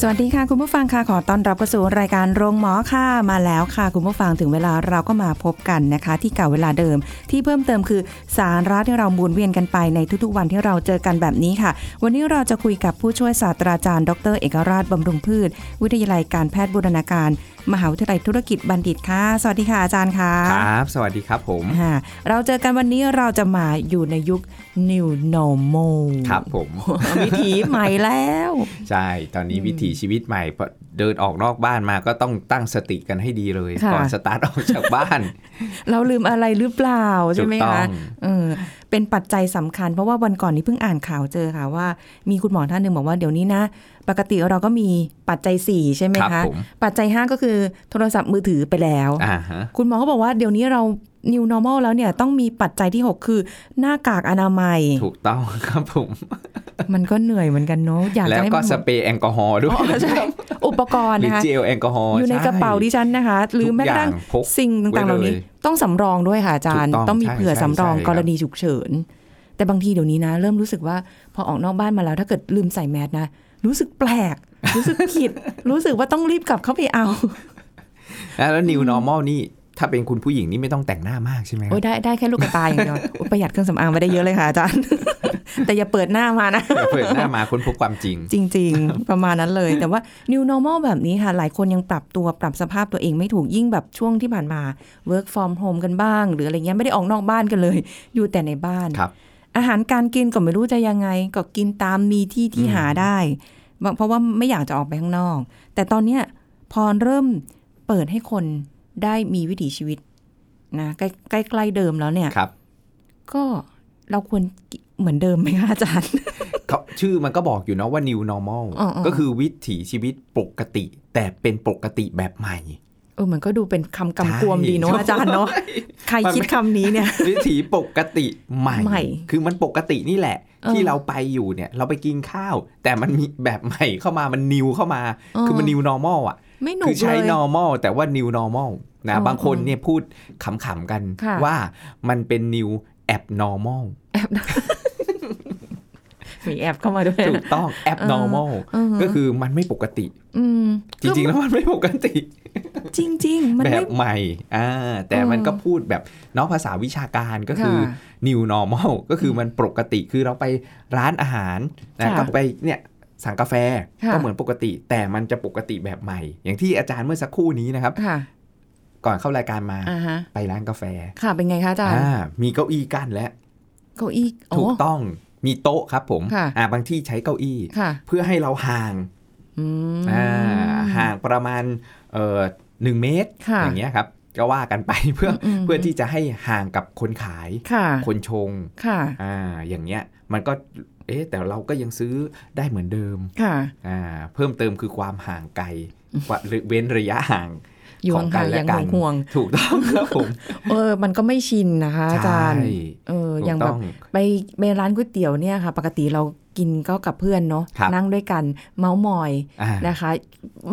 สวัสดีค่ะ คุณผู้ฟังค่ะขอต้อนรับเข้าสู่รายการโรงหมอค่ะมาแล้วค่ะ คุณผู้ฟังถึงเวลาเราก็มาพบกันนะคะ ที่เก่าเวลาเดิม ที่เพิ่มเติมคือสาระที่เราหมุนเวียนกันไปในทุกๆ วันที่เราเจอกันแบบนี้ค่ะ วันนี้เราจะคุยกับผู้ช่วยศาสตราจารย์ ดร เอกราชบำรุงพืช วิทยาลัยการแพทย์บูรณาการ มหาวิทยาลัยธุรกิจบัณฑิตค่ะ สวัสดีค่ะอาจารย์ค่ะครับ สวัสดีครับผมค่ะเราเจอกันวันนี้เราจะมาอยู่ในยุค new normal ครับผมวิถีใหม่แล้วใช่ตอนนี้วิถีชีวิตใหม่พอเดินออกนอกบ้านมาก็ต้องตั้งสติกันให้ดีเลยค่ะก่อนสตาร์ทออกจากบ้าน เราลืมอะไรหรือเปล่าใช่ไหมถูกต้คะองเออเป็นปัจจัยสำคัญเพราะว่าวันก่อนนี้เพิ่งอ่านข่าวเจอค่ะว่า มีคุณหมอท่านหนึ่งบอกว่าเดี๋ยวนี้นะ ปกติเราก็มีปัจจัย 4 ใช่ไหมครับคะผมปัจจัย 5 ก็คือโทรศัพท์มือถือไปแล้วอ่าฮะคุณหมอก็บอกว่าเดี๋ยวนี้เรา new normal แล้วเนี่ยต้องมีปัจจัยที่ 6 คือหน้ากากอนามัย ถูกต้องครับผม มันก็เหนื่อยเหมือนกันเนาะอยากแล้วจะให้ก็มันสเปรย์แอลกอฮอล์ด้วยอ๋อใช่อุปกรณ์หรือนะคะเจลแอลกอฮอล์อยู่ในกระเป๋าดิฉันนะคะ หรือแม้กระทั่งทุกอย่างพกสิ่งต่างๆเหล่านี้ไว้เลยต้องสำรองด้วยค่ะอาจารย์ถูกต้องต้องมีใช่เผื่อใช่สำรองใช่ครับกรณีฉุกเฉินแต่บางทีเดี๋ยวนี้นะ เริ่มรู้สึกว่าพอออกนอกบ้านมาแล้ว ถ้าเกิดลืมใส่แมสนะ รู้สึกแปลก รู้สึกผิด รู้สึกว่าต้องรีบกลับเข้าไปเอา แล้ว new normal นี่ ถ้าเป็นคุณผู้หญิงนี่ไม่ต้องแต่งหน้ามากใช่ไหมคโอ้รับยได้ได้แค่ลูกกระตายอย่างเดียวโอ้ยประหยัดเครื่องสำอางไปได้เยอะเลยค่ะอาจารย์ แต่อย่าเปิดหน้ามานะเดี๋ยวเปิดหน้ามาค้นพบความจริง จริง ๆ ประมาณนั้นเลย แต่ว่า new normal แบบนี้ค่ะ หลายคนยังปรับตัวปรับสภาพตัวเองไม่ถูกยิ่งแบบช่วงที่ผ่านมา work from home กันบ้าง หรืออะไรเงี้ยไม่ได้ออกนอกบ้านกันเลย อยู่แต่ในบ้านครับอาหารการกินก็ไม่รู้จะยังไง ก็กินตามมีที่ที่หาได้บางเพราะว่าไม่อยากจะออกไปข้างนอก แต่ตอนเนี้ยพอเริ่มเปิดให้คน ได้มีวิถีชีวิตนะใกล้ใกล้ใกล้เดิมแล้วเนี่ยครับ ก็เราควรเหมือนเดิมไหมคะอาจารย์เขาชื่อมันก็บอกอยู่เนาะว่า new normal อ๋ออ๋อก็คือวิถีชีวิตปกติ แต่เป็นปกติแบบใหม่ เออมันก็ดูเป็นคำกำกวมดีเนาะใช่อาจารย์เนาะใครมันไม่คิดคำนี้เนี่ย วิถีปกติใหม่ใหม่คือมันปกตินี่แหละเออที่เราไปอยู่เนี่ย เราไปกินข้าว แต่มันมีแบบใหม่เข้ามามันนิวเข้ามาเออคือมัน new normal อะ ไม่หนุคืกใช้เลย normal แต่ว่า new normal นะเออบางคนเนี่ยพูดขำๆกันค่ะว่ามันเป็น new abnormal มีแอบเข้ามาด้วยถูกต้อง abnormal เออก็คือมันไม่ปกติอืมจริง ๆ แล้วมันไม่ปกติ จริง ๆ มันแบไม่บใหม่อ่าแต่เออมันก็พูดแบบเนาะภาษาวิชาการก็คือค่ะ new normal ก็คือมันปกติคือเราไปร้านอาหารนะค่ะก็ไปเนี่ย สั่งกาแฟค่ะก็เหมือนปกติ แต่มันจะปกติแบบใหม่ อย่างที่อาจารย์เมื่อสักครู่นี้นะครับค่ะก่อนเข้ารายการมาอ่าฮะไปร้านกาแฟ ค่ะเป็นไงคะอาจารย์อ่ามีเก้าอี้กั้นและเก้าอี้อ๋อถูกต้องมีโต๊ะครับผมค่ะอ่าบางที่ใช้เก้าอี้ค่ะเพื่อให้เราห่างอืมอ่าห่างประมาณเอ่อหนึ่งเมตรค่ะอย่างเงี้ยครับก็ว่ากันไปเพื่ออมเพื่อที่จะให้ห่างกับคนขายค่ะคนชงค่ะอ่าอย่างเงี้ยมันก็ เอ๊ะแต่เราก็ยังซื้อได้เหมือนเดิมค่ะอ่าเพิ่มเติมคือความห่างไกลว่าเว้นระยะห่างอยู่ของกัห่านงๆและอย่างกันห่วงถูกต้องครับผมๆเออ มันก็ไม่ชินนะคะอาจารย์ใช่เออถูกอย่างแบต้บองไปไปร้านก๋วยเตี๋ยวเนี่ยค่ะ ปกติเรา กินก็กับเพื่อนเนาะครับนั่งด้วยกันเมาส์มอยอ่านะคะ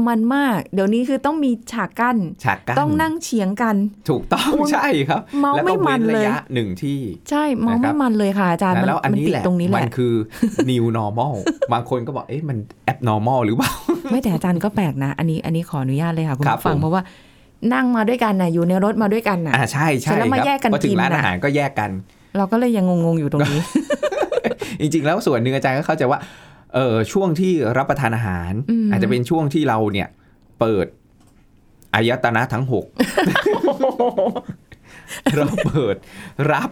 มันมากเดี๋ยวนี้คือต้องมีฉากกั้นฉากกั้นต้องนั่งเฉียงกัน ถูกต้องอุ๊ยใช่ครับ เมาส์แล้วไม่ก็มัเว้นนเลระยยะหนึ่งที่ ใช่เมาส์นะครัไม่บมันเลยค่ะอาจารย์นะมันแล้วอันมันนี้ติดแหละตรงนี้แหมัละนคือ new normal บางคนก็บอกเอ๊ะมัน abnormal หรือเปล่าไม่แต่อาจารย์ก็แปลกนะ อันนี้อันนี้ขออนุญาตเลยค่ะคุณครับผู้ฟังผมเพราะว่านั่งมาด้วยกันน่ะอยู่ในรถมาด้วยกันน่ะอ่าใช่เสร็ใช่จแล้วมาครับแยกกันพอถึกิงนร้านน่ะอาหารก็แยกกัน เราก็เลยยังงงๆอยู่ตรงนี้ จริง ๆ แล้วส่วนหนึ่งอาจารย์ก็เข้าใจว่าเออช่วงที่รับประทานอาหารอืมอาจจะเป็นช่วงที่เราเนี่ยเปิดอายตนะทั้งหกเราเปิดรับ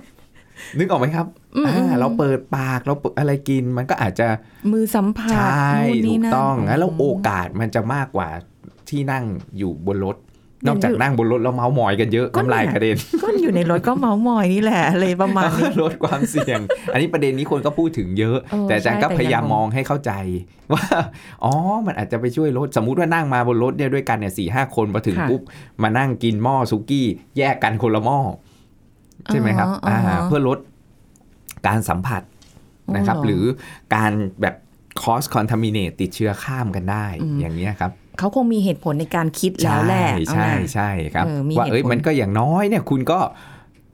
นึกออกไหมครับอืมอ่าเราเปิดปากเราเปิดอะไรกินมันก็อาจจะมือสัมผัสใช่นู่นถูนี่กนั่นต้องแล้วโอกาสมันจะมากกว่าที่นั่งอยู่บนรถ นอกจากนั่งบนรถแล้วเมาส์มอยกันเยอะก็น้ำลายเนี่ยกระเด็นก็อยู่ในรถก็เมาส์มอยนี่แหละเลยประมาณนี้ลดความเสี่ยง อันนี้ประเด็นนี้คนก็พูดถึงเยอะเออแต่อาจารย์ก็ใช่แต่พยายามยังมองให้เข้าใจ ว่าอ๋อมันอาจจะไปช่วยลดสมมุติว่านั่งมาบนรถเนี่ยด้วยกันเนี่ยสี่ห้าคนมาถึงค่ะปุ๊บมานั่งกินหม้อซุกี้ แยกกันคนละหม้อใช่ไหมครับอ๋ออ๋ออ่าเพื่อลดการสัมผัสนะครับอ๋อเหรอหรือการแบบ cross contaminate ติดเชื้อข้ามกันได้อืมอย่างนี้ยครับ เขาคงมีเหตุผลในการคิดแล้วแหละใช่เอานะใช่ครับเออมีว่าเอ้ยเหตุผลมันก็อย่างน้อยเนี่ยคุณก็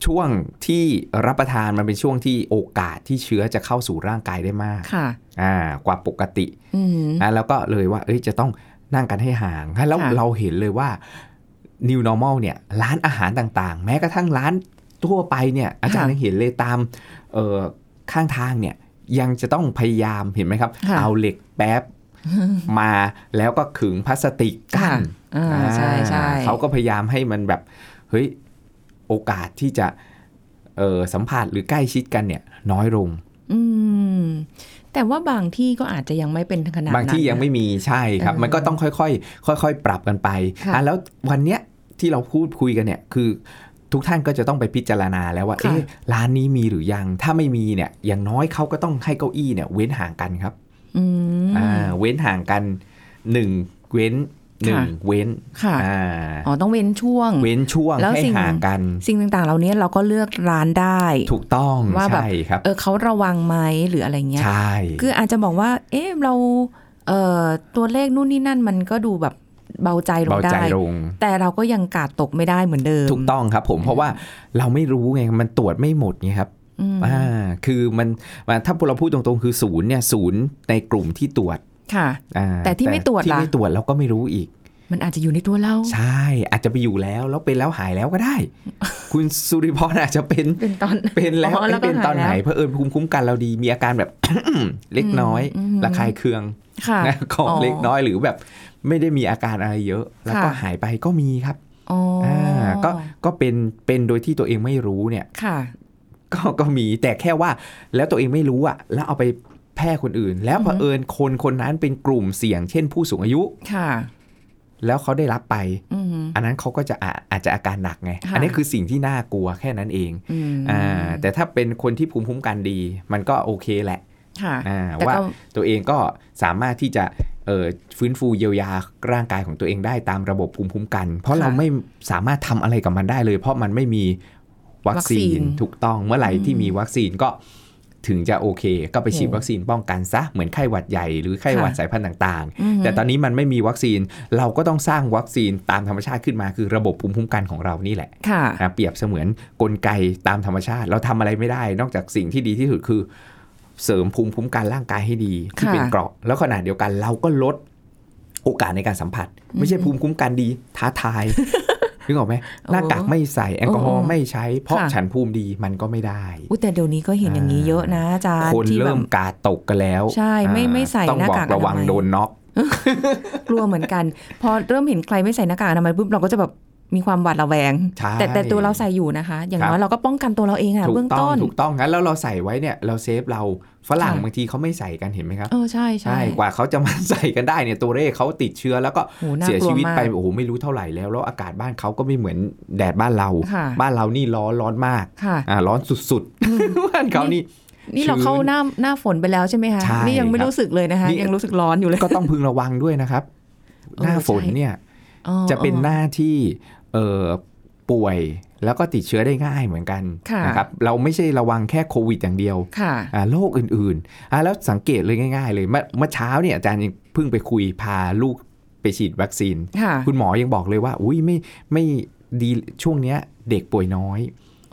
ช่วงที่รับประทานมันเป็นช่วงที่โอกาสที่เชื้อจะเข้าสู่ร่างกายได้มากค่ะอ่ากว่าปกติอืมนะแล้วก็เลยว่า เอ้ยจะต้องนั่งกันให้ห่างแล้วค่ะเราเห็นเลยว่า new normal เนี่ย ร้านอาหารต่างๆ แม้กระทั่งร้านทั่วไปเนี่ยอาจารย์ยังเห็นเลยตามเอ่อข้างทางเนี่ยยังจะต้องพยายามเห็นไหมครับค่ะเอาเหล็กแป๊บ มาแล้วก็ขึงพลาสติกกั้ค่ะนอ่าใช่ใช่อ่าเขาก็พยายามให้มันแบบเฮ้ยโอกาสที่จะเออสัมผัสหรือใกล้ชิดกันเนี่ย น้อยลงอืมแต่ว่าบางที่ก็อาจจะยังไม่เป็นขนาดนั้นบางที่ยังไม่มีใช่ครับเออมันก็ต้องค่อยๆค่อย ๆ ปรับกันไปค่ะอะแล้ววันเนี้ยที่เราพูดคุยกันเนี่ยคือทุกท่านก็จะต้องไปพิจารณาแล้วว่าค่ะเอ๊ะร้านนี้มีหรือยัง ถ้าไม่มีเนี่ย อย่างน้อยเขาก็ต้องให้เก้าอี้เนี่ย เว้นห่างกันครับอืมอ่า เว้นห่างกันหนึ่งเว้นหนึ่งค่ะเว้นค่ะอ่าอ๋อต้องเว้นช่วง เว้นช่วงแล้วให้สิ่งห่างกัน สิ่งต่างๆ เหล่านี้เราก็เลือกร้านได้ ถูกต้องว่าแบบใช่ครับเออเขาระวังไหมหรืออะไรเงี้ยใช่คืออาจจะบอกว่า เอ๊ะเราเอ่อตัวเลขนู่นนี่นั่นมันก็ดูแบบเบาใจลงเบาใจได้ลงแต่เราก็ยังกาดตกไม่ได้เหมือนเดิม ถูกต้องครับผม เพราะว่าเราไม่รู้ไง มันตรวจไม่หมดไงครับ อืมอ่าคือมันมันถ้าเราพูดตรงๆ คือศูนย์เนี่ยศูนย์ในกลุ่มที่ตรวจค่ะอ่าแต่ที่ไม่ตรวจที่ล่ะไม่ตรวจเราก็ไม่รู้อีก มันอาจจะอยู่ในตัวเรา ใช่ อาจจะไปอยู่แล้วแล้วเป็นแล้วหายแล้วก็ได้ คุณสุริพรอาจจะเป็นเป็นตอนเป็นแล้วอ๋อแล้วก็เป็นตอนไหนหายแล้วเพราะเอิญภูมิคุ้มกันเราดี มีอาการแบบเล็กน้อยอืมอืมระคายเคืองค่ะนะของอ๋อเล็กน้อยหรือแบบ ไม่ได้มีอาการอะไรเยอะ แล้วก็ค่ะหายไปก็มีครับอ๋อออ่าก็ก็เป็นเป็นโดยที่ตัวเองไม่รู้เนี่ยค่ะ ก็ก็มีแต่แค่ว่าแล้วตัวเองไม่รู้อะแล้วเอาไปแพร่คนอื่น แล้วอือฮึเผอิญคนคนนั้นเป็นกลุ่มเสี่ยง เช่นผู้สูงอายุค่ะ แล้วเขาได้รับไปอืมอันนั้นเขาก็จะอาอาจจะอาการหนักไงค่ะอันนี้คือสิ่งที่น่ากลัวแค่นั้นเองอืมอ่าแต่ถ้าเป็นคนที่ภูมิคุ้มกันดี มันก็โอเคแหละค่ะอ่าแต่ว่าก็ตัวเองก็สามารถที่จะเอ่อฟื้นฟูเยียวยาร่างกายของตัวเองได้ตามระบบภูมิคุ้มกัน เพราะค่ะเราไม่สามารถทำอะไรกับมันได้เลย เพราะมันไม่มี วัคซีวัคซีนนถูกต้องเมื่อไหร่ที่อืมมีวัคซีนก็ถึงจะโอเค ก็ไปฉีดโอ้วัคซีนป้องกันซะเหมือนไข้หวัดใหญ่หรือไข้หวัดค่ะสายพันธุ์ต่างอืมๆแต่ตอนนี้มันไม่มีวัคซีนเราก็ต้องสร้างวัคซีนตามธรรมชาติขึ้นมาคือระบบภูมิคุ้มกันของเรานี่แหละค่ะนะเปรียบเสมือนกลไกตามธรรมชาติ เราทำอะไรไม่ได้ นอกจากสิ่งที่ดีที่สุดคือ เสริมภูมิคุ้มกันร่างกายให้ดีที่ค่ะเป็นเกราะแล้วขณะเดียวกันเราก็ลดโอกาสในการสัมผัส ไม่ใช่ภูมิคุ้มกันดีท้าทาย นึกออกไหมหน้ากากไม่ใส่แอลกอฮอล์ไม่ใช้ เพราะค่ะฉันภูมิดีมันก็ไม่ได้อุ้ยแต่เดี๋ยวนี้ก็เห็นอย่างนี้เยอะนะอาจารย์คนที่แบเริ่บมกาดตกกันแล้ว ใช่ไม่อ่าไม่ใส่ต้องหน้าบอกกากระวังอนามัยโดนน็อกกลัวเหมือนกัน พอเริ่มเห็นใครไม่ใส่หน้ากากอนามัยปุ๊บเราก็จะแบบมีความหวาดระแวงใช่แต่แต่ตัวเราใส่อยู่นะคะ อย่างน้อยเราก็ป้องกันตัวเราเองอะถูเบื้อกงต้อต้งนถูกต้องงั้นแล้วเราใส่ไว้เนี่ยเราเซฟเราฝรั่งค่ะบางทีเขาไม่ใส่กันเห็นไหมครับเออใช่ใช่ใช่กว่าเขาจะมาใส่กันได้เนี่ยตัวเลขเขาติดเชื้อแล้วก็โหน่าเสียกลัชีวิตมากไปโอ้โหไม่รู้เท่าไหร่แล้วแล้วอากาศบ้านเขาก็ไม่เหมือนแดดบ้านเราค่ะบ้านเรานี่ร้อนร้อนมากค่ะอ่าร้อนสุดๆบ้านเขานี่นี่เราเข้าชื้นหน้าหน้าฝนไปแล้วใช่ไหมคะใช่นี่ยังไม่ครับรู้สึกเลยนะคะนี่ยังรู้สึกร้อนอยู่เลยก็ต้องพึงระวังด้วยนะครับเออหน้าฝนใช่เนี่ยอ๋อจะเป็นอ๋อหน้าที่เอ่อป่วย แล้วก็ติดเชื้อได้ง่ายเหมือนกันค่ะนะครับเราไม่ใช่ระวังแค่โควิดอย่างเดียวค่ะอ่าโรคอื่นๆอ่าแล้วสังเกตเลยง่าย ๆ เลยเมื่อเมื่อเช้าเนี่ยอาจารย์ยังเพิ่งไปคุยพาลูกไปฉีดวัคซีนค่ะคุณหมอยังบอกเลยว่า อุ้ยไม่ไม่ดีช่วงเนี้ยเด็กป่วยน้อย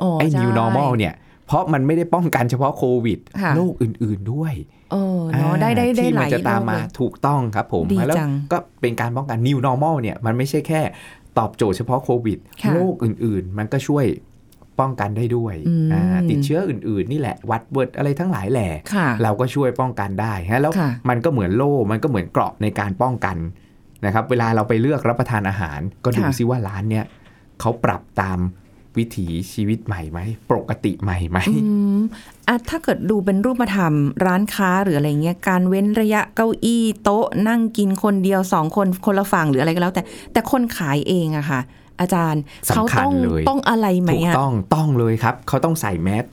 อ๋อไอ้ใช่ new normal เนี่ยเพราะมันไม่ได้ป้องกันเฉพาะโควิดค่ะโรคอื่น ๆด้วยเออเนาะได้ได้ได้ที่หมัลายจะตามโรคมาเลยถูกต้องครับผมดีแล้วจังก็เป็นการป้องกัน new normal เนี่ยมันไม่ใช่แค่ ตอบโจทย์เฉพาะโควิดค่ะโรคอื่น ๆ มันก็ช่วยป้องกันได้ด้วยอืมอ่าติดเชื้ออื่น ๆ นี่แหละ หวัดเหวิดอะไรทั้งหลายแหล่ค่ะเราก็ช่วยป้องกันได้ฮะแล้วค่ะมันก็เหมือนโล่มันก็เหมือนเกราะในการป้องกันนะครับ เวลาเราไปเลือกรับประทานอาหาร ก็ดูค่ะซิว่าร้านเนี้ยเขาปรับตาม วิถีชีวิตใหม่ไหมปกติใหม่ไหมอืมอะถ้าเกิดดูเป็นรูปธรรม ร้านค้าหรืออะไรเงี้ยการเว้นระยะเก้าอี้โต๊ะนั่งกินคนเดียวสองคนคนละฝั่งหรืออะไรก็แล้ว แต่แต่คนขายเองอะค่ะ อาจารย์สำคัญเขาต้องเลยต้องอะไรไหมถูกอะต้องต้องเลยครับ เขาต้องใส่แมส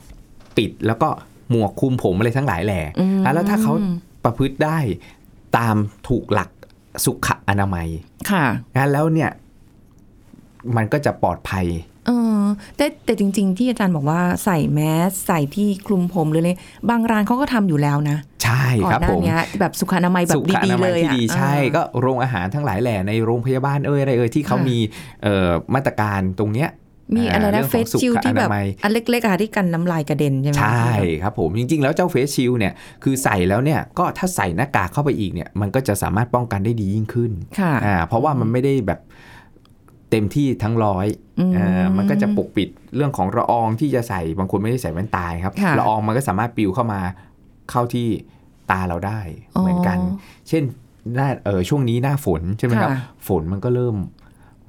ปิดแล้วก็หมวกคลุมผมอะไรทั้งหลายแหล่อืมอะแล้วถ้าเขาประพฤติได้ตามถูกหลักสุขอนามัย ค่ะงั้นแล้วเนี่ย มันก็จะปลอดภัย เออแต่แต่จริง ๆ ที่อาจารย์บอกว่าใส่แมสใส่ที่คลุมผมหรืออะไรบางร้านเขาก็ทำอยู่แล้วนะ ใช่ก่อคนรับหน้าผมเนี้ยแบบสุขอนามัยแบสุบขอดีนาๆมัเลยยที่อะดีใช่อ่าก็โรงอาหารทั้งหลายแหล่ในโรงพยาบาลเอ่ยอะไรเอ่ยที่เขาค่ะมีเอ่อมาตรการตรงเนี้ยมีอะไรอ่านะเรื่องเฟของสสุขชิลที่แบบอนามัยอันเล็กๆอะที่กันน้ำลายกระเด็นใช่ไหมใช่ครับผมจริง ๆ แล้วเจ้าเฟสชิลเนี่ยคือใส่แล้วเนี่ยก็ถ้าใส่หน้ากากเข้าไปอีกเนี่ยมันก็จะสามารถป้องกันได้ดียิ่งขึ้นค่ะอ่าเพราะว่ามันไม่ได้แบบ เต็มที่ทั้งร้อยอืมอ่ามันก็จะปกปิดเรื่องของละอองที่จะใส่บางคนไม่ได้ใส่แว่นตาครับค่ะละอองมันก็สามารถปลิวเข้ามาเข้าที่ตาเราได้เหมือนกัน เช่นหน้าเออช่วงนี้หน้าฝนใช่ไหมครับค่ะฝนมันก็เริ่ม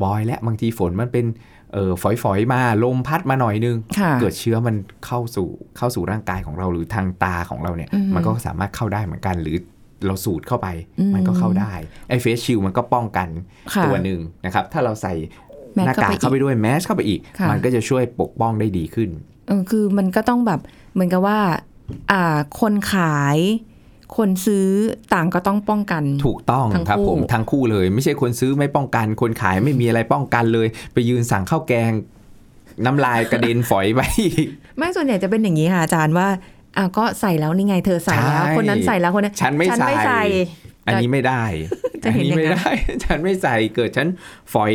บอยและบางทีฝนมันเป็นเออฝอยๆมาลมพัดมาหน่อยนึงค่ะเกิดเชื้อมันเข้าสู่เข้าสู่ร่างกายของเราหรือทางตาของเราเนี่ยอืมมันก็สามารถเข้าได้เหมือนกัน หรือ เราสูดเข้าไปอืมมันก็เข้าได้ไอ้เฟสชิลมันก็ป้องกันค่ะตัวหนึ่งนะครับ ถ้าเราใส่แมสหน้ากากเข้าเข้าไปไปอีกด้วยแมสเข้าไปอีกค่ะมันก็จะช่วยปกป้องได้ดีขึ้นเออคือมันก็ต้องแบบเหมือนกับว่า อ่าคนขายคนซื้อต่างก็ต้องป้องกัน ถูกต้องทั้งครับคู่ผมทั้งคู่เลย ไม่ใช่คนซื้อไม่ป้องกัน คนขายไม่มีอะไรป้องกันเลย ไปยืนสั่งข้าวแกง น้ำลายกระเด็นฝอยไปไม่ส่วนใหญ่จะเป็นอย่างนี้ค่ะอาจารย์ว่า อะก็ใส่แล้วนี่ไงเธอใส่แล้วใช่คนนั้นใส่แล้วคนนั้นฉันไม่ใส่ใส่อันนี้ไม่ได้จะอันเห็นนี้อย่างไม่นั้นได้ ฉันไม่ใส่เกิดฉันฝอย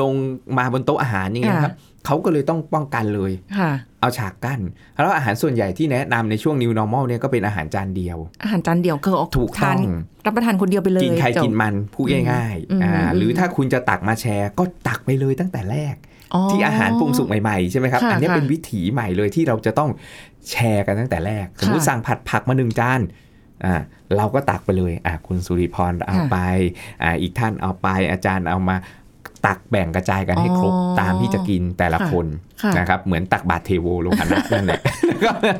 ลงมาบนโต๊ะอาหารอย่างเงี้ยครับเขาก็เลยต้องป้องกันเลยค่ะเอาฉากกั้นแล้วอาหารส่วนใหญ่ที่แนะนำในช่วง new normal เนี่ยก็เป็นอาหารจานเดียว อาหารจานเดียวคือออกถูกทาต้อนงรับประทานคนเดียวไปเลย กินใครจบกินมันพูดง่ายอืมๆอ่าอืมหรือถ้าคุณจะตักมาแชร์ก็ตักไปเลยตั้งแต่แรกที่อาหารปรุงสุกใหม่ๆใช่ไหมครับค่ะอันนี้ค่ะเป็นวิถีใหม่เลยที่เราจะต้อง แชร์กันตั้งแต่แรก สมมติค่ะสั่งผัดผักมาหนึ่งจานอ่าเราก็ตักไปเลยอะคุณสุริพรเอาค่ะไปอ่าอีกท่านเอาไปอาจารย์เอามาตักแบ่งกระจายกันให้ครบอ๋อตามที่จะกินแต่ละค่ะคนค่ะนะครับเหมือนตักบาตรเทโวลงคณะนั่นแหละ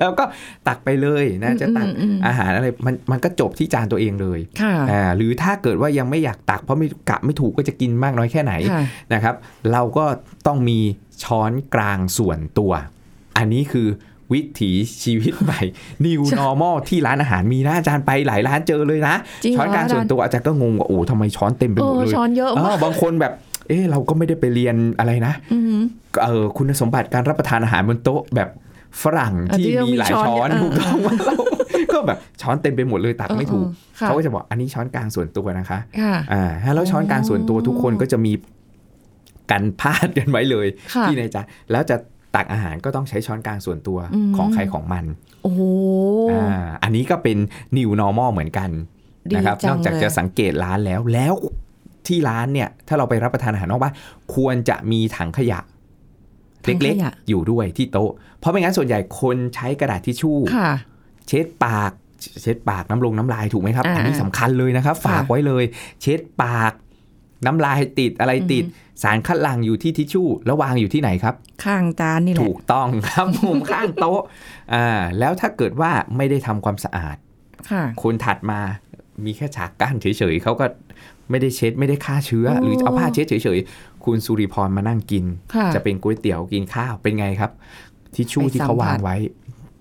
แล้วก็ตักไปเลยนะจะตักอืมอืมอืมอาหารอะไรมันมันก็จบที่จานตัวเองเลยค่ะอ่าหรือถ้าเกิดว่ายังไม่อยากตักเพราะไม่กะไม่ถูกก็จะกินมากน้อยแค่ไหนค่ะนะครับ เราก็ต้องมีช้อนกลางส่วนตัว อันนี้คือ วิถีชีวิตใหม่ New Normal ที่ร้านอาหารมีนะอาจารย์ไปหลายร้านเจอเลยนะจริงเหรอช้อนกลางส่วนตัวอาจารย์ก็งงว่าโอ้ทำไมช้อนเต็มไปเอหมดอเลยช้อนเยอะเอมาอกบางคนแบบเออเราก็ไม่ได้ไปเรียนอะไรนะอือหือเออคุณสมบัติการรับประทานอาหารบนโต๊ะแบบฝรั่งอะที่ที่ต้องมีมีหลายช้อนช้อนเออถูกต้องว่าเราก็แบบช้อนเต็มไปหมดเลยตักไม่ถูกเออเออค่ะเขาก็จะบอกอันนี้ช้อนกลางส่วนตัวนะคะค่ะอ่าแล้วช้อนกลางส่วนตัวทุกคนก็จะมีกันพาดกันไว้เลยค่ะที่ในจานแล้วจะ ตักอาหารก็ต้องใช้ช้อนกลางส่วนตัวอืมของใครของมัน โอ้โหอ่าอันนี้ก็เป็น new normal เหมือนกันดีนะครับจันงอกจากเลยจะสังเกตร้านแล้วแล้วที่ร้านเนี่ย ถ้าเราไปรับประทานอาหารนอกบ้านควรจะมีถังขยะถังขเล็กยะๆอยู่ด้วยที่โต๊ะ เพราะไม่งั้นส่วนใหญ่คนใช้กระดาษทิชชู่ค่ะเช็ดปาก เช็ดปากน้ำลงน้ำลายถูกไหมครับอ่าอันนี้สำคัญเลยนะครับ ฝากไว้เลย เช็ดปาก น้ำลายติดอะไรติด สารคัดหลั่งอยู่ที่ทิชชู่แล้ววางอยู่ที่ไหนครับ ข้างจานนี่แหละ ถูกต้องครับมุมข้างโต๊ะอ่าแล้วถ้าเกิดว่าไม่ได้ทำความสะอาดค่ะคนถัดมามีแค่ฉากกั้นเฉยๆเขาก็ไม่ได้เช็ดไม่ได้ฆ่าเชื้อโอ้หรือเอาผ้าเช็ดเฉยๆคุณสุริพรมานั่งกินค่ะจะเป็นก๋วยเตี๋ยวกินข้าวเป็นไงครับ ทิชชู่ไปที่เขาสัมผัสวางไว้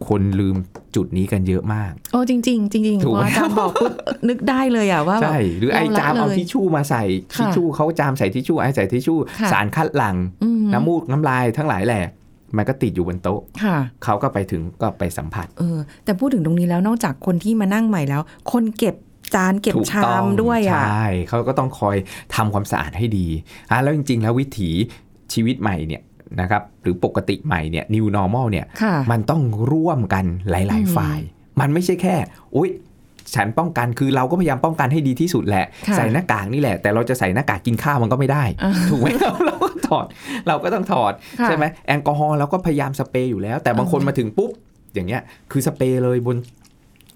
คนลืมจุดนี้กันเยอะมาก โอ้จริงจริงๆจริงๆถูกพไหมออาจารย์บอกปุ๊บนึกได้เลยอะว่าแบบใช่หรือไอ้เราละจามเอาเลยทิชชู่มาใส่ค่ะทิชชู่เขาจามใส่ทิชชู่ไอ้ใส่ทิชชู่ค่ะสารคัดหลั่งอืมน้ำมูกน้ำลายทั้งหลายแหละมันก็ติดอยู่บนโต๊ะค่ะเขาก็ไปถึงก็ไปสัมผัส เออ แต่พูดถึงตรงนี้แล้วนอกจากคนที่มานั่งใหม่แล้ว คนเก็บจานเก็บถูกชาต้อมงด้วยอะ ใช่ เขาก็ต้องคอยทำความสะอาดให้ดีอะแล้วจริง ๆ แล้ววิถีชีวิตใหม่เนี่ย นะครับหรือปกติใหม่เนี่ย new normal เนี่ยค่ะมันต้องร่วมกันหลายอืมๆฝ่าย มันไม่ใช่แค่อุ๊ยฉันป้องกันคือเราก็พยายามป้องกันให้ดีที่สุดแหละค่ะใส่หน้ากากนี่แหละ แต่เราจะใส่หน้ากากกินข้าวมันก็ไม่ได้อ่าถูกไหมเราก็ถอด เราก็ต้องถอดค่ะใช่ไหมแอลกอฮอล์เราก็พยายามสเปรย์อยู่แล้ว แต่บางคนอืมมาถึงปุ๊บ อย่างเงี้ย คือสเปรย์เลยบน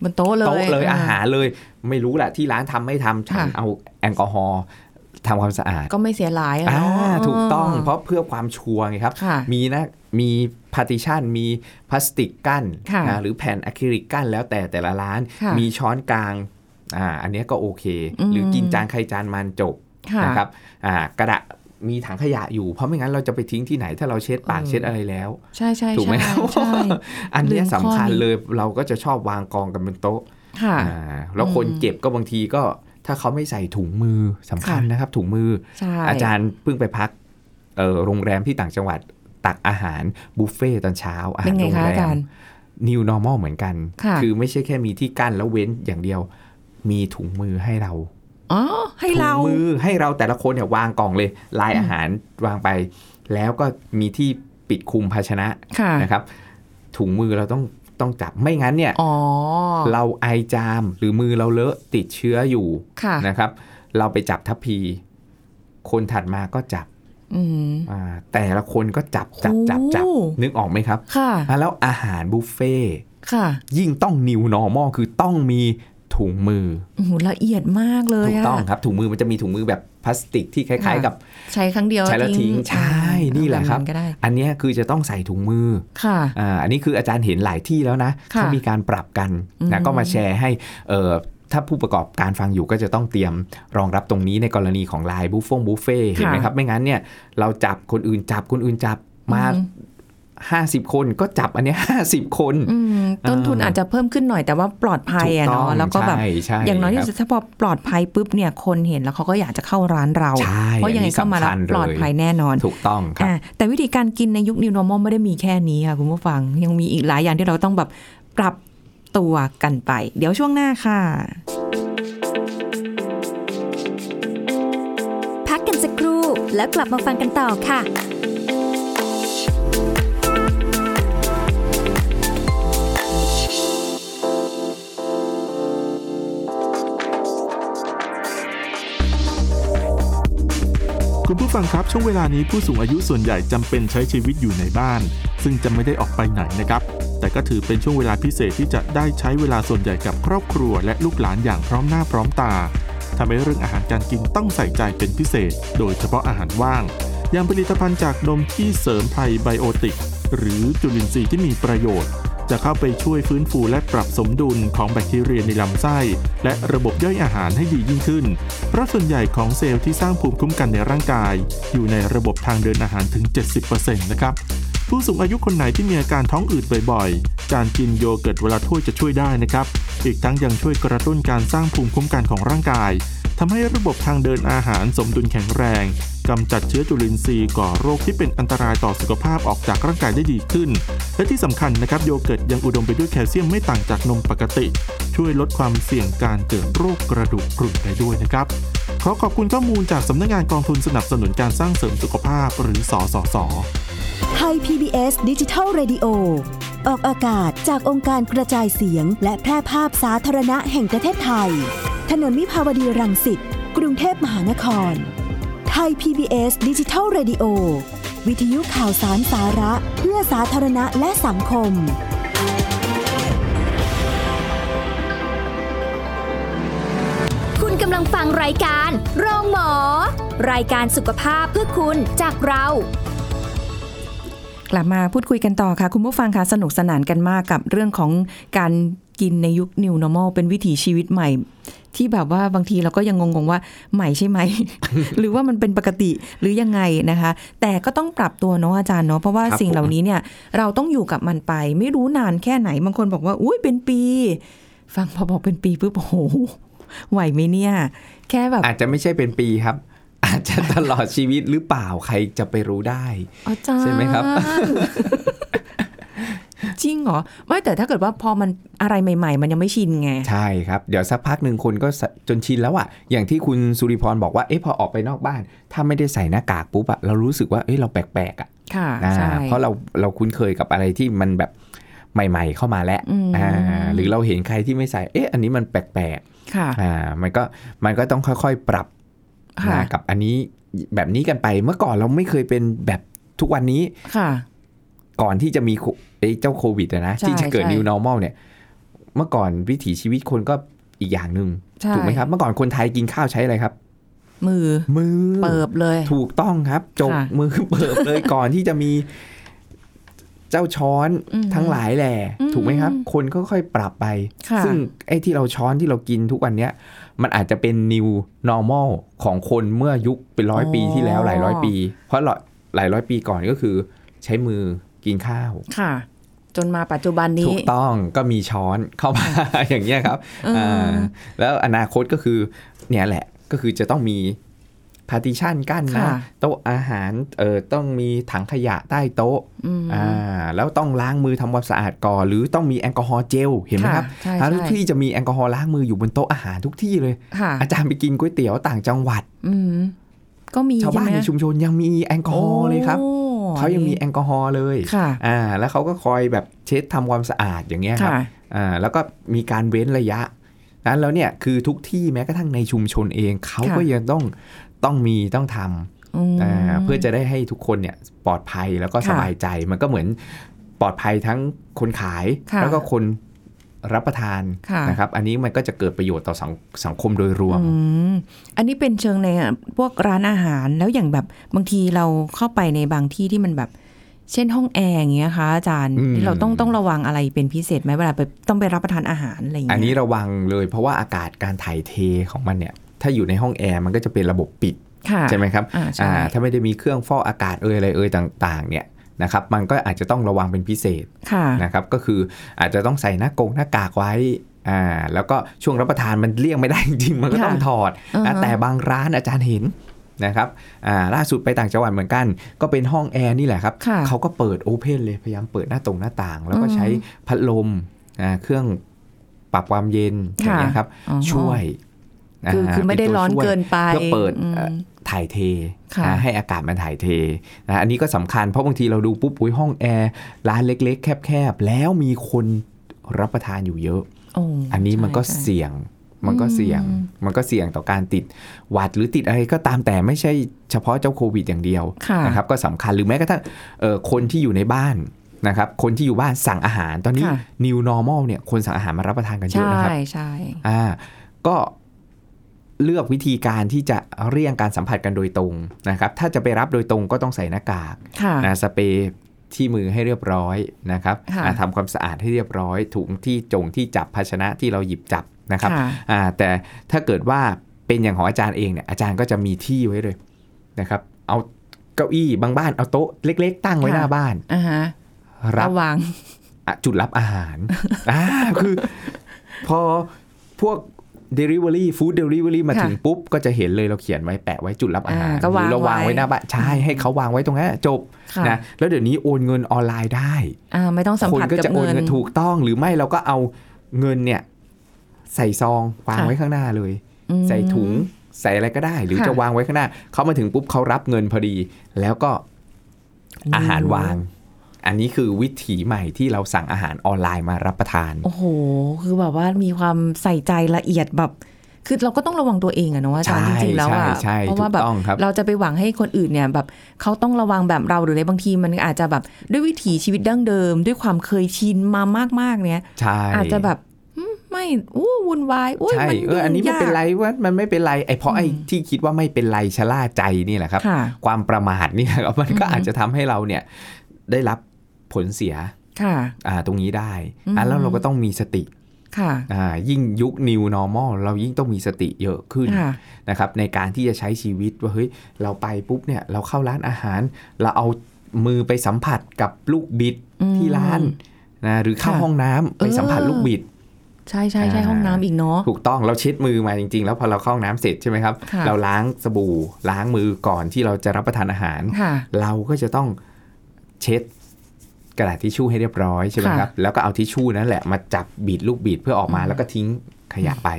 บนโต๊ะเลยโต๊ะเลยอ่อาหารเลย ไม่รู้แหละที่ร้านทำไม่ทำฉันค่ะเอาแอลกอฮอล์ ทำความสะอาด ก็ไม่เสียหลายอะอ่าเนาะถูกต้องเเพราะเพื่อความชัวร์ไงครับค่ะมีนะมี partition มีพลาสติกกั้นค่ะนะหรือแผ่นอะคริลิกกั้นแล้วแต่แต่ละร้านค่ะมีช้อนกลางอ่าอันเนี้ยก็โอเคอืมหรือกินจานใครจานมันจบค่ะนะครับอ่ากระดาษมีถังขยะอยู่เพราะไม่งั้นเราจะไปทิ้งที่ไหนถ้าเราเช็ดปากเออเช็ดอะไรแล้ว ใช่ใช่ถูกไหมใช่ครับใช่อันเนี้ยลืมข้อสำคัญนี้เลยเราก็จะชอบวางกองกันบนโต๊ะค่ะอ่าแล้วคนอืมเก็บก็บางทีก็ ถ้าเขาไม่ใส่ถุงมือสำคัญค่ะนะครับ ถุงมือใช่อาจารย์เพิ่งไปพักเอ่อโรงแรมที่ต่างจังหวัดตักอาหารบุฟเฟ่ตอนเช้าอาเป็หารนไงโรงคะแรอาจามรย์ new normal เหมือนกันค่ะอไม่ใช่แค่มีที่กั้นแล้วเว้นอย่างเดียว มีถุงมือให้เราอ๋อให้เราถุงมือให้เราแต่ละคนเนี่ยวางกล่องเลยลายอาหารวางไป แล้วก็มีที่ปิดคลุมภาชนะค่ะนะครับ ถุงมือเราต้อง ต้องจับไม่งั้นเนี่ยอ๋อเราไอจามหรือมือเราเลอะติดเชื้ออยู่ค่ะนะครับ เราไปจับทัพพี คนถัดมาก็จับอืมอ่าแต่ละคนก็จับจับจับจับโอ้นึกออกไหมครับค่ะอะ แล้วอาหารบุฟเฟ่ต์ค่ะ ยิ่งต้อง new normal คือต้องมี ถุงมือโอ้โหละเอียดมากเลยถูกอะต้องครับถุงมือมันจะมีถุงมือแบบพลาสติกที่คล้ายค่ะๆกับ ใช้ครั้งเดียวใช้แล้วทิ้งใช่อ่านี่แหละครับแบบก็ได้อันเนี้ยคือจะต้องใส่ถุงมือค่ะอ่าอันนี้คืออาจารย์เห็นหลายที่แล้วนะค่ะเขามีการปรับกันอืนะมก็มาแชร์ให้เอ่อถ้าผู้ประกอบการฟังอยู่ก็จะต้องเตรียมรองรับตรงนี้ในกรณีของไลน์บุฟฟงบุฟเฟ่เห็นไหมครับ ไม่งั้นเนี่ยเราจับคนอื่นจับคนอื่นจับมาอืม 50 คนก็จับอันเนี้ย50 คนอืมต้นทุนอ่าอาจจะเพิ่มขึ้นหน่อยแต่ว่าปลอดภัยอะถูต้งเนาะแล้วก็แบบใช่ใช่อย่างน้อยที่ครับสุดถ้าพอปลอดภัยปุ๊บเนี่ยคนเห็นแล้วเขาก็อยากจะเข้าร้านเราใช่เพราะยังไงเข้ามาแล้วอันนี้สำคัญเลยปลอดภัยแน่นอนถูกต้องครับอ่าแต่วิธีการกินในยุค New Normal ไม่ได้มีแค่นี้ค่ะคุณผู้ฟังยังมีอีกหลายอย่างที่เราต้องแบบปรับตัวกันไป เดี๋ยวช่วงหน้าค่ะ พักกันสักครู่แล้วกลับมาฟังกันต่อค่ะ คุณผู้ฟังครับช่วงเวลานี้ผู้สูงอายุส่วนใหญ่จำเป็นใช้ชีวิตอยู่ในบ้าน ซึ่งจะไม่ได้ออกไปไหนนะครับ แต่ก็ถือเป็นช่วงเวลาพิเศษที่จะได้ใช้เวลาส่วนใหญ่กับครอบครัว และลูกหลานอย่างพร้อมหน้าพร้อมตาทำให้เรื่องอาหารการกินต้องใส่ใจเป็นพิเศษ โดยเฉพาะอาหารว่าง อย่างผลิตภัณฑ์จากนมที่เสริมไพรไบโอติก หรือจุลินทรีย์ที่มีประโยชน์ จะเข้าไปช่วยฟื้นฟูและปรับสมดุลของแบคทีเรียในลำไส้ และระบบย่อยอาหารให้ดียิ่งขึ้น เพราะส่วนใหญ่ของเซลล์ที่สร้างภูมิคุ้มกันในร่างกาย อยู่ในระบบทางเดินอาหารถึง 70%นะครับผู้สูงอายุคนไหนที่มีอาการท้องอืดบ่อยๆ การกินโยเกิร์ตวันละถ้วยจะช่วยได้นะครับ อีกทั้งยังช่วยกระตุ้นการสร้างภูมิคุ้มกันของร่างกาย ทำให้ระบบทางเดินอาหารสมดุลแข็งแรงกำจัดเชื้อจุลินทรีย์ก่อโรคที่เป็นอันตรายต่อสุขภาพออกจากร่างกายได้ดีขึ้น และที่สำคัญนะครับโยเกิร์ตยังอุดมไปด้วยแคลเซียมไม่ต่างจากนมปกติ ช่วยลดความเสี่ยงการเกิดโรคกระดูกพรุนได้ด้วยนะครับขอขอบคุณข้อมูลจากสำนักงานกองทุนสนับสนุนการสร้างเสริมสุขภาพหรือสสสไทย PBS ดิจิทัล Radio ออกอากาศจากองค์การกระจายเสียง และแพร่ภาพสาธารณะแห่งประเทศไทย ถนนวิภาวดีรังสิต กรุงเทพมหานคร ไทย PBS ดิจิทัล Radio วิทยุข่าวสารสาระ เพื่อสาธารณะและสังคม คุณกำลังฟังรายการโรงหมอ รายการสุขภาพเพื่อคุณจากเรากลับมาพูดคุยกันต่อค่ะ คุณผู้ฟังคะสนุกสนานกันมากกับเรื่องของการกินในยุค New Normal เป็นวิถีชีวิตใหม่ ที่แบบว่าบางทีเราก็ยังงงๆว่าใหม่ใช่ไหม หรือว่ามันเป็นปกติหรือยังไงนะคะ แต่ก็ต้องปรับตัวเนาะอาจารย์เนาะเพราะว่าครับสิ่งเหล่านี้เนี่ยเราต้องอยู่กับมันไป ไม่รู้นานแค่ไหนบางคนบอกว่าอุ้ยเป็นปี ฟังพอบอกเป็นปีปุ๊บโอ้โหไหวไหมเนี่ย แค่แบบอาจจะไม่ใช่เป็นปีครับอาจจะตลอดชีวิตหรือเปล่าใครจะไปรู้ได้อาจารย์ใช่ไหมครับ จริงเหรอ ไม่แต่ถ้าเกิดว่าพอมันอะไรใหม่ ๆ มันยังไม่ชินไง ใช่ครับ เดี๋ยวสักพักหนึ่งคนก็สจนชินแล้วอะอย่างที่คุณสุริพรบอกว่าเอ๊ะพอออกไปนอกบ้าน ถ้าไม่ได้ใส่หน้ากากปุ๊บอะเรารู้สึกว่าเอ๊ะเราแปลกๆอะค่ะอ่าใช่เพราะเราเราคุ้นเคยกับอะไรที่มันแบบใหม่ ๆ เข้ามาแล้วอืมอ่าหรือเราเห็นใครที่ไม่ใส่เอ๊ะอันนี้มันแปลกค่ะๆอ่ามันก็มันก็ต้องค่อยๆปรับค่ะนะกับอันนี้แบบนี้กันไปเมื่อก่อนเราไม่เคยเป็นแบบทุกวันนี้ค่ะ ก่อนที่จะมีโคไอ้เจ้าโควิดอะนะใช่ที่จะเกิดใช่ new normal เนี่ย เมื่อก่อนวิถีชีวิตคนก็อีกอย่างหนึ่งใช่ถูกไหมครับ เมื่อก่อนคนไทยกินข้าวใช้อะไรครับ มือมือเปิบเลย ถูกต้องครับจกค่ะมือเปิบเลยก่อนที่จะมีเจ้าช้อนอืมทั้งหลายแหละอืมถูกไหมครับ คนก็ค่อยปรับไปค่ะซึ่งไอ้ที่เราช้อนที่เรากินทุกวันเนี้ย มันอาจจะเป็น new normal ของคนเมื่อยุคเป็นร้อยปีที่แล้วหลายร้อยปี เพราะหลายหลายร้อยปีก่อนก็คือ ใช้มือ กินข้าวค่ะ จนมาปัจจุบันนี้ถูกต้องก็มีช้อนเข้ามาอย่างเงี้ยครับเอออ่าแล้วอนาคตก็คือเนี่ยแหละก็คือจะต้องมี partition กั้นนะค่ะโต๊ะอาหารเออต้องมีถังขยะใต้โต๊ะอืมอ่าแล้วต้องล้างมือทำความสะอาดก่อนหรือต้องมีแอลกอฮอล์เจลเห็นไหมครับใช่อ่าทุกใช่ที่จะมีแอลกอฮอล์ล้างมืออยู่บนโต๊ะอาหารทุกที่เลยค่ะอาจารย์ไปกินก๋วยเตี๋ยวต่างจังหวัดอืมก็มีชาวบ้านใช่ไหในมชุมชนยังมีแอลกอฮอล์เลยครับ โอ้เขายังมีแอลกอฮอล์เลยค่ะอ่าแล้วเขาก็คอยแบบเช็ดทำความสะอาดอย่างเงี้ยครับค่ะอ่าแล้วก็มีการเว้นระยะนั้นแล้วเนี่ยคือทุกที่แม้กระทั่งในชุมชนเองเขาก็ยังต้องต้องมีต้องทำอืมอ่าเพื่อจะได้ให้ทุกคนเนี่ยปลอดภัยแล้วก็ค่ะสบายใจมันก็เหมือนปลอดภัยทั้งคนขายค่ะแล้วก็คน รับประทานค่ะนะครับ อันนี้มันก็จะเกิดประโยชน์ต่อสังสังคมโดยรวมอืมอันนี้เป็นเชิงในพวกร้านอาหารแล้วอย่างแบบบางทีเราเข้าไปในบางที่ที่มันแบบ เช่นห้องแอร์อย่างเงี้ยคะอาจารย์อืมที่เราต้องต้องระวังอะไรเป็นพิเศษไหมเวลาไปต้องไปรับประทานอาหารอะไรอย่างอันเงี้ยนี้ระวังเลยเพราะว่าอากาศการถ่ายเทของมันเนี่ย ถ้าอยู่ในห้องแอร์มันก็จะเป็นระบบปิดค่ะใช่ไหมครับอ่าใช่อ่าถ้าไม่ได้มีเครื่องฟอกอากาศเอ่ยอะไรเอ่ยต่าง ๆ เนี่ย นะครับมันก็อาจจะต้องระวังเป็นพิเศษค่ะนะครับก็คืออาจจะต้องใส่หน้ากงหน้ากากไว้อ่าแล้วก็ช่วงรับประทานมันเลี่ยงไม่ได้จริงๆมันก็ค่ะต้องถอดอือนะฮะแต่บางร้านอาจารย์เห็นนะครับอ่าล่าสุดไปต่างจังหวัดเหมือนกัน ก็เป็นห้องแอร์นี่แหละครับค่ะเขาก็เปิดโอเพนเลยพยายามเปิดหน้าตรงหน้าต่าง แล้วก็อืมใช้พัดลมอ่าเครื่องปรับความเย็นอย่างเงี้ยครับอ๋อช่วยคือนะฮะคือไม่ได้ป็ตัวร้อนช่วยเกินไปเพื่อเปิดอืมเอ่อ ถ่ายเทค่ะนะให้อากาศมันถ่ายเทนะอันนี้ก็สำคัญเพราะบางทีเราดูปุ๊บอุ้ยห้องแอร์ร้านเล็ก ๆ แคบๆ แล้วมีคนรับประทานอยู่เยอะโอ้อันนี้มันก็ใช่ใช่เสี่ยงมันก็เสี่ยงอืมมันก็เสี่ยงต่อการติดหวัดหรือติดอะไรก็ตามแต่ไม่ใช่เฉพาะเจ้าโควิดอย่างเดียวค่ะนะครับก็สำคัญหรือแม้กระทั่งเอ่อคนที่อยู่ในบ้านนะครับ คนที่อยู่บ้านสั่งอาหารตอนนี้ค่ะ new normal เนี่ยคนสั่งอาหารมารับประทานกันเยอะใช่นะครับใช่อ่าก็ เลือกวิธีการที่จะเลี่ยงการสัมผัสกันโดยตรงนะครับ ถ้าจะไปรับโดยตรงก็ต้องใส่หน้ากากค่ะนะสเปรย์ที่มือให้เรียบร้อยนะครับค่ะอ่าทำความสะอาดให้เรียบร้อย ถุงที่จงที่จับภาชนะที่เราหยิบจับนะครับค่ะอ่าแต่ถ้าเกิดว่าเป็นอย่างของอาจารย์เองเนี่ยอาจารย์ก็จะมีที่ไว้เลยนะครับ เอาเก้าอี้บางบ้านเอาโต๊ะเล็ก ๆ ตั้งไว้ค่ะหน้าบ้านอ่าฮะรับระวังอะจุดรับอาหารอ่าคือพอพวก Delivery Food Delivery มาค่ะถึงปุ๊บ ก็จะเห็นเลยเราเขียนไว้แปะไว้จุดรับอาหารอ่าก็หรือเราวางวางไว้ไว้หน้าบ้านใช่ให้เขาวางไว้ตรงนั้นจบค่ะนะแล้วเดี๋ยวนี้โอนเงินออนไลน์ได้อ่าไม่ต้องสัมคนผัสก็กับจะโอนเงินเงินถูกต้องหรือไม่เราก็เอาเงินเนี่ยใส่ซองวางค่ะไว้ข้างหน้าเลยอืมใส่ถุงใส่อะไรก็ได้ หรือค่ะจะวางไว้ข้างหน้าเขามาถึงปุ๊บเขารับเงินพอดี แล้วก็อาหารวาง อันนี้คือวิถีใหม่ที่เราสั่งอาหารออนไลน์มารับประทาน โอ้โห คือแบบว่ามีความใส่ใจละเอียดแบบคือเราก็ต้องระวังตัวเองอะเนาะอาจารย์จใช่ริงๆแล้วอะใช่ใช่เพราะว่าแบบถูกต้องครับเราจะไปหวังให้คนอื่นเนี่ยแบบเขาต้องระวังแบบเราหรือในบางทีมันอาจจะแบบด้วยวิถีชีวิตดั้งเดิม ด้วยความเคยชินมามากๆเนี่ยใช่อาจจะแบบอืมไม่อู้วุ่นวายอุ้ยใช่มันเอออันนี้ไม่ยุ่งยากเป็นไรว่ามันไม่เป็นไรไอ้เพราะไอ้ที่คิดว่าไม่เป็นไรชะล่าใจนี่แหละครับค่ะความประมาทนี่แหละครับมันก็อือฮึอาจจะทำให้เราเนี่ยได้รับ ผลเสียค่ะอ่าตรงนี้ได้อืมอ่าแล้วเราก็ต้องมีสติค่ะอ่ายิ่งยุค new normal เรายิ่งต้องมีสติเยอะขึ้นค่ะนะครับในการที่จะใช้ชีวิตว่าเฮ้ยเราไปปุ๊บเนี่ยเราเข้าร้านอาหาร เราเอามือไปสัมผัสกับลูกบิดอืมที่ร้านนะหรือเข้าค่ะห้องน้ำไปเออสัมผัสลูกบิดใช่ใช่ใช่อ่าห้องน้ำอีกเนาะถูกต้องเราเช็ดมือมาจริง ๆ แล้วพอเราเข้าห้องน้ำเสร็จใช่ไหมครับค่ะเราล้างสบู่ล้างมือก่อนที่เราจะรับประทานอาหารค่ะเราก็จะต้องเช็ด กระดาษทิชชู่ให้เรียบร้อยใช่ไหมค่ะครับ แล้วก็เอาทิชชู่นั่นแหละมาจับบีดลูกบีดเพื่อออกมาแล้วก็ทิ้งขยะไป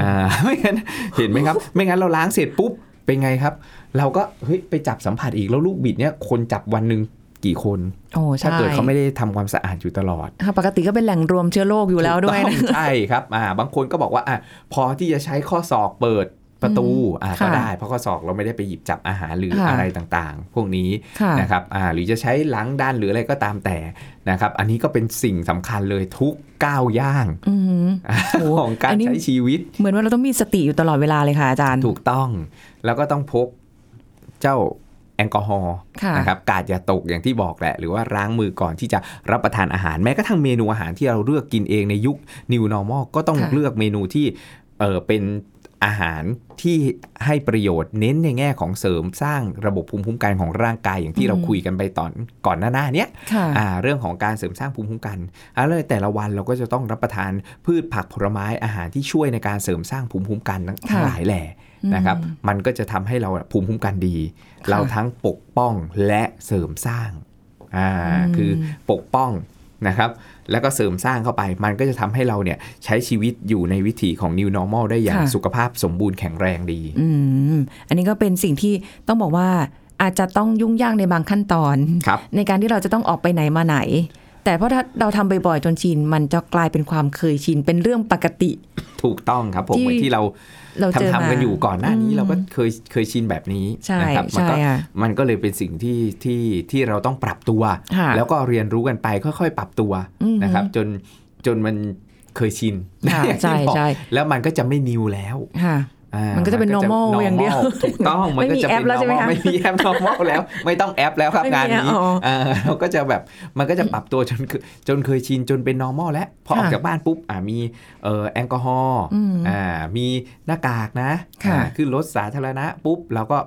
อ่าไม่งั้นเห็นไหมครับ ไม่งั้นเราล้างเสร็จปุ๊บเป็นไงครับ เราก็เฮ้ยไปจับสัมผัสอีกแล้วลูกบิดเนี่ยคนจับวันหนึ่งกี่คนโอ้ใช่ถ้าเกิดเขาไม่ได้ทำความสะอาดอยู่ตลอดค่ะปกติก็เป็นแหล่งรวมเชื้อโรคอยู่แล้วด้วยถูกนะต้องใช่ครับอ่าบางคนก็บอกว่าอะพอที่จะใช้ข้อศอกเปิด ประตูอ่าค่ะก็ได้ เพราะข้อศอกเราไม่ได้ไปหยิบจับอาหารหรือค่ะอะไรต่างๆ พวกนี้ค่ะนะครับอ่าหรือจะใช้หลังด้านหรืออะไรก็ตามแต่นะครับ อันนี้ก็เป็นสิ่งสำคัญเลยทุกก้าวย่างอืมโอ้ของการอันนี้ใช้ชีวิต เหมือนว่าเราต้องมีสติอยู่ตลอดเวลาเลยค่ะอาจารย์ ถูกต้อง แล้วก็ต้องพกเจ้าแอลกอฮอล์ค่ะนะครับกาดอย่าตกอย่างที่บอกแหละ หรือว่าล้างมือก่อนที่จะรับประทานอาหาร แม้กระทั่งเมนูอาหารที่เราเลือกกินเองในยุค New Normal ก็ต้องค่ะเลือกเมนูที่เออเป็น อาหารที่ให้ประโยชน์เน้นในแง่ของเสริมสร้างระบบภูมิคุ้มกันของร่างกายอย่างที่เราคุยกันไปตอนก่อนหน้าหน้าเนี้ยค่ะอ่าเรื่องของการเสริมสร้างภูมิคุ้มกันอ่าเลยแต่ละวันเราก็จะต้องรับประทานพืชผักผลไม้อาหารที่ช่วยในการเสริมสร้างภูมิคุ้มกันทั้งค่ะหลายแหล่นะครับ มันก็จะทำให้เราภูมิคุ้มกันดี เราทั้งปกป้องและเสริมสร้างอ่าอืมคือปกป้อง นะครับ แล้วก็เสริมสร้างเข้าไป มันก็จะทำให้เราเนี่ยใช้ชีวิตอยู่ในวิถีของ New Normal ได้อย่างค่ะสุขภาพสมบูรณ์แข็งแรงดี อืม อันนี้ก็เป็นสิ่งที่ต้องบอกว่าอาจจะต้องยุ่งยากในบางขั้นตอนครับในการที่เราจะต้องออกไปไหนมาไหน แต่เพราะถ้าเราทำบ่อยๆจนชินมันจะกลายเป็นความเคยชิน เป็นเรื่องปกติ ถูกต้องครับผมที่เหมือนที่เราเราเจอทำมาทำกันอยู่ก่อนหน้านี้อืมเราก็เคยเคยชินแบบนี้ใช่นะครับมัใช่ก็ค่ะมันก็เลยเป็นสิ่งที่ที่ที่เราต้องปรับตัวค่ะแล้วก็เรียนรู้กันไปค่อยๆ ปรับตัวอืมนะครับ จนจนมันเคยชินค่ะอย่างที่ใช่บอกใช่แล้วมันก็จะไม่นิวแล้วค่ะอ่า มันก็จะเป็น normal อย่างเดียว ถูกต้อง มันไม่ก็มีจะแอเป็ปนแล้วใช่ไหม normal คะไม่มีแอป normal แล้ว ไม่ต้องแอปแล้วครับไม่มีงานนี้อ๋ออ่าเราก็จะแบบ มันก็จะปรับตัวจนคือจนเคยชินจนเป็น normal แล้ว พอออกค่ะจากบ้านปุ๊บ อ่ามีเอ่อแอลกอฮอล์อืมอ่า มีหน้ากากนะค่ะอ่าขึ้นรถสาธารณะปุ๊บเราก็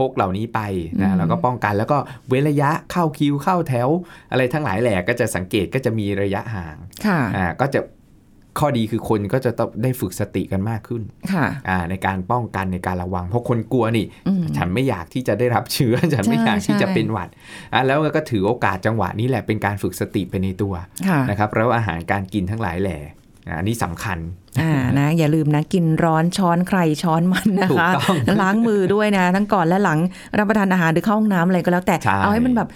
พกเหล่านี้ไปอืนะมแล้วก็ป้องกันแล้วก็เว้นระยะเข้าคิวเข้าแถว อะไรทั้งหลายแหล่ก็จะสังเกตก็จะมีระยะห่างค่ะอ่าก็จะ ข้อดีคือคนก็จะต้องได้ฝึกสติกันมากขึ้นค่ะอ่าในการป้องกันในการระวัง เพราะคนกลัวนี่อืมฉันไม่อยากที่จะได้รับเชื้อ ฉันไม่ใช่อยากที่ใช่จะเป็นหวัดอะแล้วก็ถือโอกาสจังหวะนี้แหละเป็นการฝึกสติไปในตัวค่ะนะครับแล้วอาหารการกินทั้งหลายแหล่อะอันนี้สำคัญอ่านะอย่าลืมนะกินร้อนช้อนใครช้อนมันนะถูกคะต้องล้างมือด้วยนะ ทั้งก่อนและหลังรับประทานอาหารหรือเข้าห้องน้ำอะไรก็แล้วแต่ใช่เอาให้มันแบบ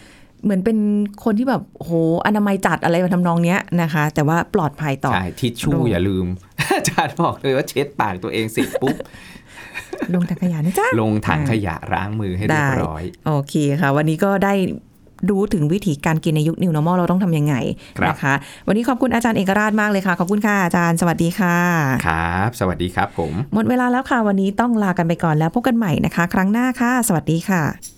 เหมือนเป็นคนที่แบบโหอนามัยจัดอะไรทำนองเนี้ยนะคะ แต่ว่าปลอดภัยต่อใช่ทิชชู่โรคอย่าลืมอาจารย์บอกเลยว่าเช็ดปากตัวเองเสร็จปุ๊บลงถังขยะนะจ๊ะลงถังอ่าขยะล้างมือให้เรียบได้ร้อย โอเคค่ะ วันนี้ก็ได้รู้ถึงวิธีการกินในยุค New Normal เราต้องทำยังไงครับนะคะ วันนี้ขอบคุณอาจารย์เอกราชมากเลยค่ะ ขอบคุณค่ะอาจารย์ สวัสดีค่ะ ครับ สวัสดีครับผม หมดเวลาแล้วค่ะ วันนี้ต้องลากันไปก่อนแล้วพบกันใหม่นะคะ ครั้งหน้าค่ะ สวัสดีค่ะ